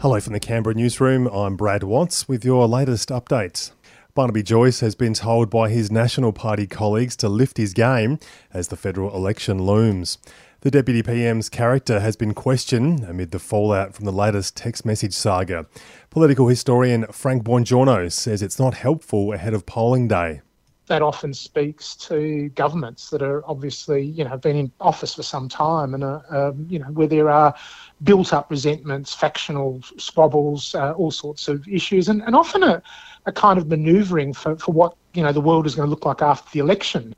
Hello from the Canberra newsroom. I'm Brad Watts with your latest updates. Barnaby Joyce has been told by his National Party colleagues to lift his game as the federal election looms. The Deputy PM's character has been questioned amid the fallout from the latest text message saga. Political historian Frank Bongiorno says it's not helpful ahead of polling day that often speaks to governments that are obviously, you know, been in office for some time and, are, um, you know, where there are built up resentments, factional squabbles, uh, all sorts of issues, and, and often a, a kind of manoeuvring for, for what, you know, the world is going to look like after the election.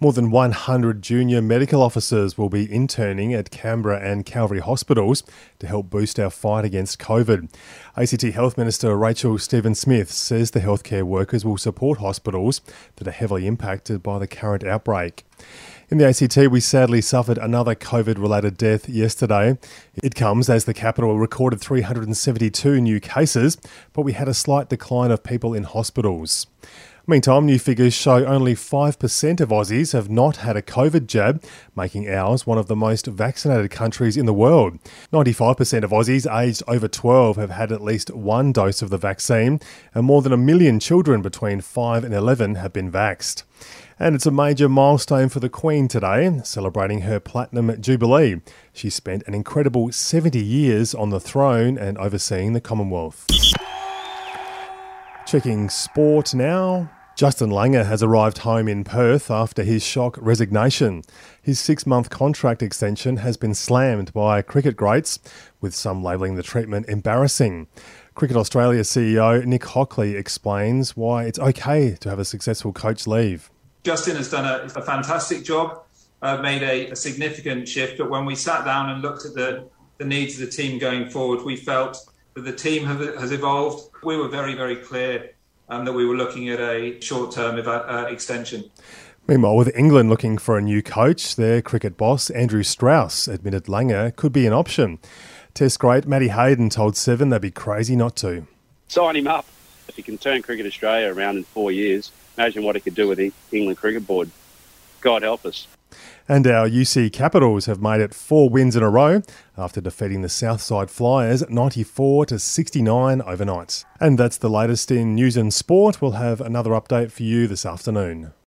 More than 100 junior medical officers will be interning at Canberra and Calvary hospitals to help boost our fight against COVID. ACT Health Minister Rachel Stephen-Smith says the healthcare workers will support hospitals that are heavily impacted by the current outbreak. In the ACT, we sadly suffered another COVID related death yesterday. It comes as the capital recorded 372 new cases, but we had a slight decline of people in hospitals. Meantime, new figures show only 5% of Aussies have not had a COVID jab, making ours one of the most vaccinated countries in the world. 95% of Aussies aged over 12 have had at least one dose of the vaccine, and more than a million children between 5 and 11 have been vaxed. And it's a major milestone for the Queen today, celebrating her Platinum Jubilee. She spent an incredible 70 years on the throne and overseeing the Commonwealth. Checking sport now. Justin Langer has arrived home in Perth after his shock resignation. His six month contract extension has been slammed by cricket greats, with some labelling the treatment embarrassing. Cricket Australia CEO Nick Hockley explains why it's okay to have a successful coach leave. Justin has done a, a fantastic job, uh, made a, a, significant shift, but when we sat down and looked at the, the needs of the team going forward, we felt that the team have, has evolved. We were very, very clear um, that we were looking at a short term uh, extension. Meanwhile, with England looking for a new coach, their cricket boss, Andrew Strauss, admitted Langer could be an option. Test great Matty Hayden told Seven they'd be crazy not to. Sign him up. If he can turn Cricket Australia around in four years, imagine what he could do with the England Cricket Board. God help us. And our UC Capitals have made it four wins in a row after defeating the Southside Flyers 94 to 69 overnight. And that's the latest in news and sport. We'll have another update for you this afternoon.